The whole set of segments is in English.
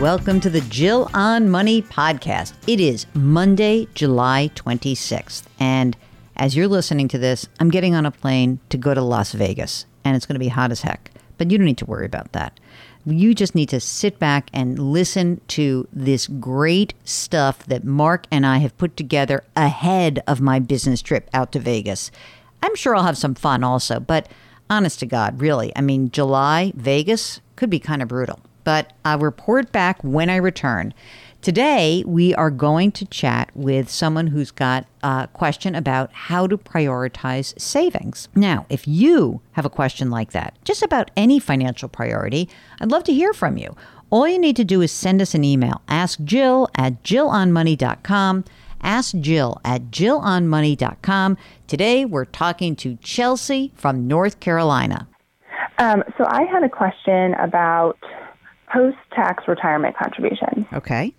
Welcome to the Jill on Money podcast. It is Monday, July 26th. And as you're listening to this, I'm getting on a plane to go to Las Vegas, and it's going to be hot as heck. But you don't need to worry about that. You just need to sit back and listen to this great stuff that Mark and I have put together ahead of my business trip out to Vegas. I'm sure I'll have some fun also, but honest to God, really, I mean, July, Vegas could be kind of brutal but I'll report back when I return. Today, we are going to chat with someone who's got a question about how to prioritize savings. Now, if you have a question like that, just about any financial priority, I'd love to hear from you. All you need to do is send us an email. Ask Jill at jillonmoney.com. Ask Jill at jillonmoney.com. Today, we're talking to Chelsea from North Carolina. Um, so, I had a question about post tax retirement contributions. Okay.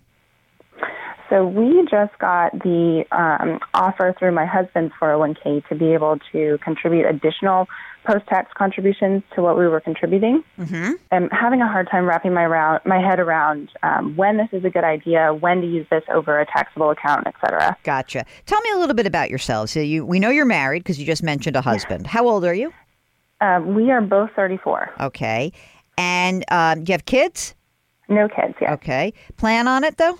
So we just got the um, offer through my husband's 401k to be able to contribute additional post tax contributions to what we were contributing. Mm-hmm. I'm having a hard time wrapping my, around, my head around um, when this is a good idea, when to use this over a taxable account, et cetera. Gotcha. Tell me a little bit about yourselves. So you, we know you're married because you just mentioned a husband. Yeah. How old are you? Um, we are both 34. Okay. And um, do you have kids? No kids yet. Okay. Plan on it though?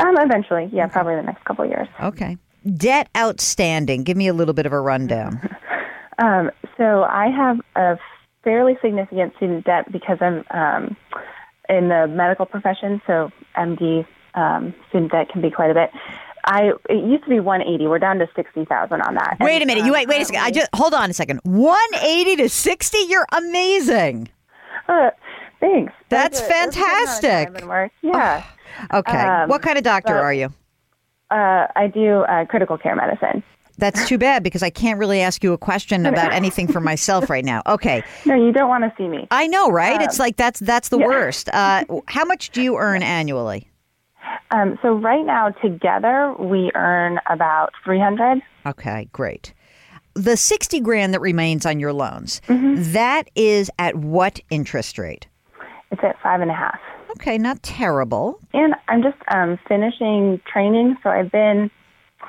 Um, eventually, yeah, probably the next couple years. Okay. Debt outstanding. Give me a little bit of a rundown. um, so I have a fairly significant student debt because I'm um, in the medical profession. So MD um, student debt can be quite a bit. I it used to be 180. We're down to 60,000 on that. Wait and, a minute. you wait. Wait a second. I just hold on a second. 180 to 60. You're amazing. Thanks. That's, That's fantastic. Yeah. Oh, okay. Um, what kind of doctor are you? Uh, I do uh, critical care medicine. That's too bad because I can't really ask you a question about anything for myself right now. Okay. No, you don't want to see me. I know, right? Um, it's like that's that's the yeah. worst. Uh, how much do you earn annually? Um, so right now together we earn about three hundred. Okay, great the 60 grand that remains on your loans, mm-hmm. that is at what interest rate? It's at five and a half. Okay, not terrible. And I'm just um, finishing training, so I've been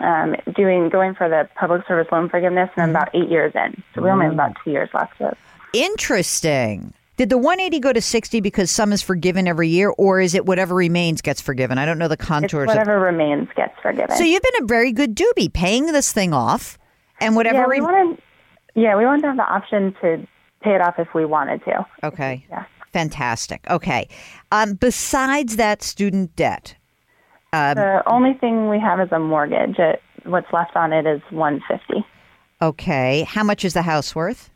um, doing going for the public service loan forgiveness, and I'm mm-hmm. about eight years in. So we only have about two years left. Of Interesting. Did the 180 go to 60 because some is forgiven every year, or is it whatever remains gets forgiven? I don't know the contours. It's whatever of... remains gets forgiven. So you've been a very good doobie paying this thing off and whatever yeah, we wanted, yeah, we wanted to have the option to pay it off if we wanted to. Okay. Yeah. Fantastic. Okay. Um, besides that student debt, um, the only thing we have is a mortgage. It, what's left on it is one fifty. Okay. How much is the house worth?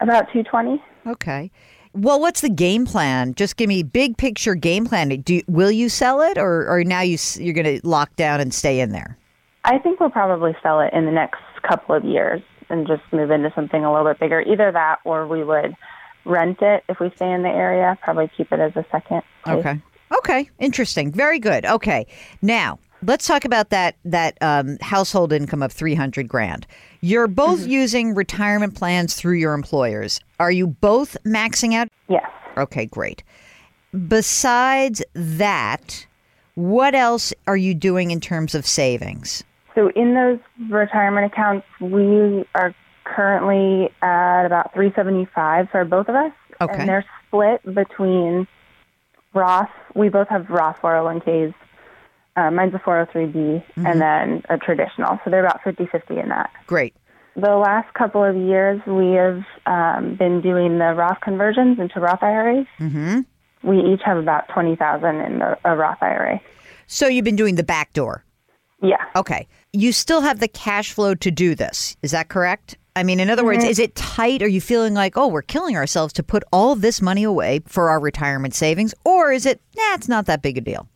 About two twenty. Okay. Well, what's the game plan? Just give me big picture game plan. Do will you sell it, or or now you you're going to lock down and stay in there? I think we'll probably sell it in the next couple of years and just move into something a little bit bigger. Either that or we would rent it if we stay in the area, probably keep it as a second. Place. Okay. Okay. Interesting. Very good. Okay. Now, let's talk about that that um, household income of 300 grand. You're both mm-hmm. using retirement plans through your employers. Are you both maxing out? Yes. Okay, great. Besides that, what else are you doing in terms of savings? So in those retirement accounts, we are currently at about 375 for both of us. Okay. And they're split between Roth. We both have Roth 401ks. Uh, mine's a 403b mm-hmm. and then a traditional. So they're about 50 50 in that. Great. The last couple of years, we have um, been doing the Roth conversions into Roth IRAs. Mm-hmm. We each have about 20000 in the, a Roth IRA. So you've been doing the back door? Yeah. Okay. You still have the cash flow to do this. Is that correct? I mean, in other words, Mm-hmm. is it tight? Are you feeling like, oh, we're killing ourselves to put all this money away for our retirement savings? Or is it, nah, it's not that big a deal?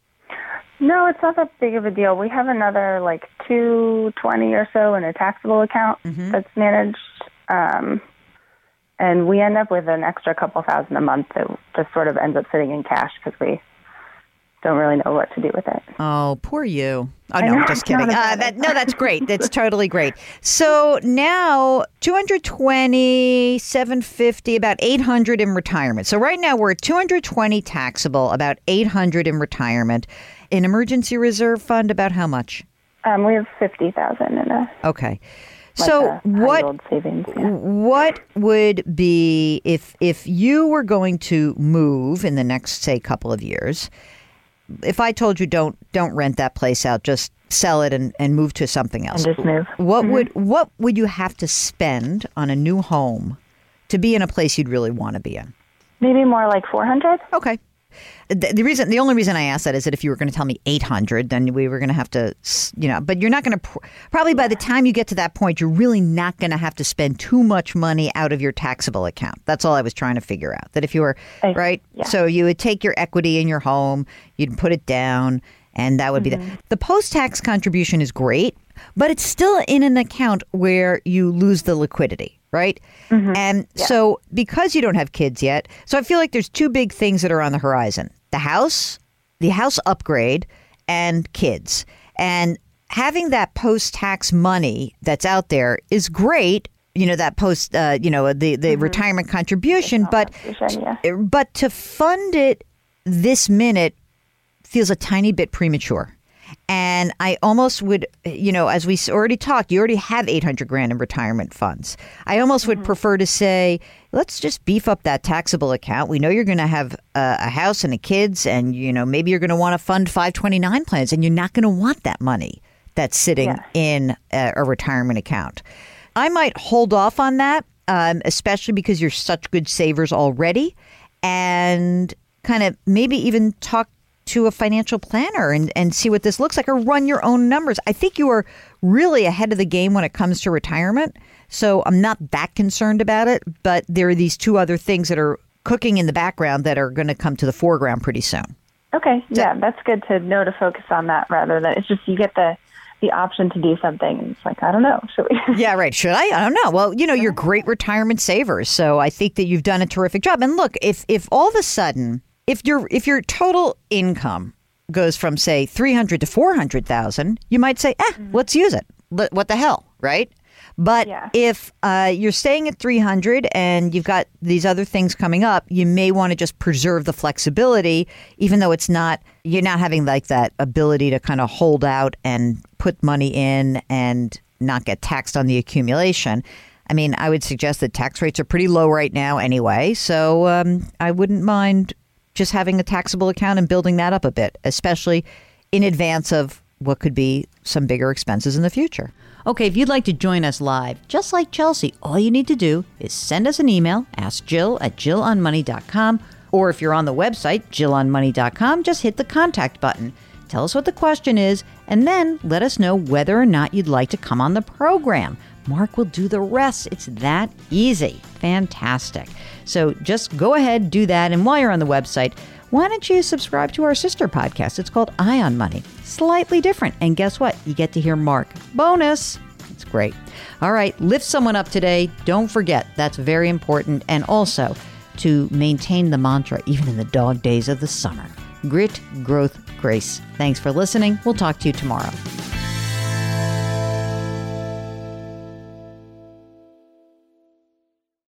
No, it's not that big of a deal. We have another like two twenty or so in a taxable account that's managed, um, and we end up with an extra couple thousand a month that just sort of ends up sitting in cash because we don't really know what to do with it. Oh, poor you. Oh, I no, know, just kidding. Uh, that, no, that's great. That's totally great. So now 220, 750, about 800 in retirement. So right now we're at 220 taxable, about 800 in retirement. An emergency reserve fund, about how much? Um, we have fifty thousand in a Okay. like so what savings. Yeah. what would be if if you were going to move in the next say couple of years if i told you don't don't rent that place out just sell it and, and move to something else And just move. what mm-hmm. would what would you have to spend on a new home to be in a place you'd really want to be in Maybe more like four hundred. okay the, the reason the only reason i asked that is that if you were going to tell me 800 then we were going to have to you know but you're not going to pr- probably by the time you get to that point you're really not going to have to spend too much money out of your taxable account that's all i was trying to figure out that if you were right yeah. so you would take your equity in your home you'd put it down and that would be Mm-hmm. the the post-tax contribution is great but it's still in an account where you lose the liquidity right Mm-hmm. and so because you don't have kids yet so i feel like there's two big things that are on the horizon the house the house upgrade and kids and having that post-tax money that's out there is great you know that post uh, you know the the retirement contribution but contribution, yeah. but to fund it this minute feels a tiny bit premature. And I almost would, you know, as we already talked, you already have 800 grand in retirement funds. I almost would prefer to say, let's just beef up that taxable account. We know you're going to have a, a house and a kids, and, you know, maybe you're going to want to fund 529 plans, and you're not going to want that money that's sitting Yeah. in a, a retirement account. I might hold off on that, um, especially because you're such good savers already, and kind of maybe even talk to a financial planner and, and see what this looks like or run your own numbers. I think you are really ahead of the game when it comes to retirement. So I'm not that concerned about it, but there are these two other things that are cooking in the background that are going to come to the foreground pretty soon. Okay, yeah, that's good to know to focus on that rather than it's just you get the the option to do something and it's like I don't know, should we? Yeah, right. Should I? I don't know. Well, you know, you're great retirement savers, so I think that you've done a terrific job. And look, if if all of a sudden, if your if your total income goes from say three hundred to four hundred thousand, you might say, "Eh, let's use it. What the hell, right?" But Yeah. if uh, you're staying at 300 and you've got these other things coming up, you may want to just preserve the flexibility, even though it's not, you're not having like that ability to kind of hold out and put money in and not get taxed on the accumulation. I mean, I would suggest that tax rates are pretty low right now anyway. So um, I wouldn't mind just having a taxable account and building that up a bit, especially in advance of what could be some bigger expenses in the future. Okay, if you'd like to join us live, just like Chelsea, all you need to do is send us an email, ask Jill at jillonmoney.com, or if you're on the website, jillonmoney.com, just hit the contact button. Tell us what the question is, and then let us know whether or not you'd like to come on the program. Mark will do the rest. It's that easy. Fantastic. So just go ahead, do that. And while you're on the website, why don't you subscribe to our sister podcast? It's called Eye on Money. Slightly different. And guess what? You get to hear Mark. Bonus. It's great. All right, lift someone up today. Don't forget, that's very important. And also to maintain the mantra, even in the dog days of the summer grit, growth, grace. Thanks for listening. We'll talk to you tomorrow.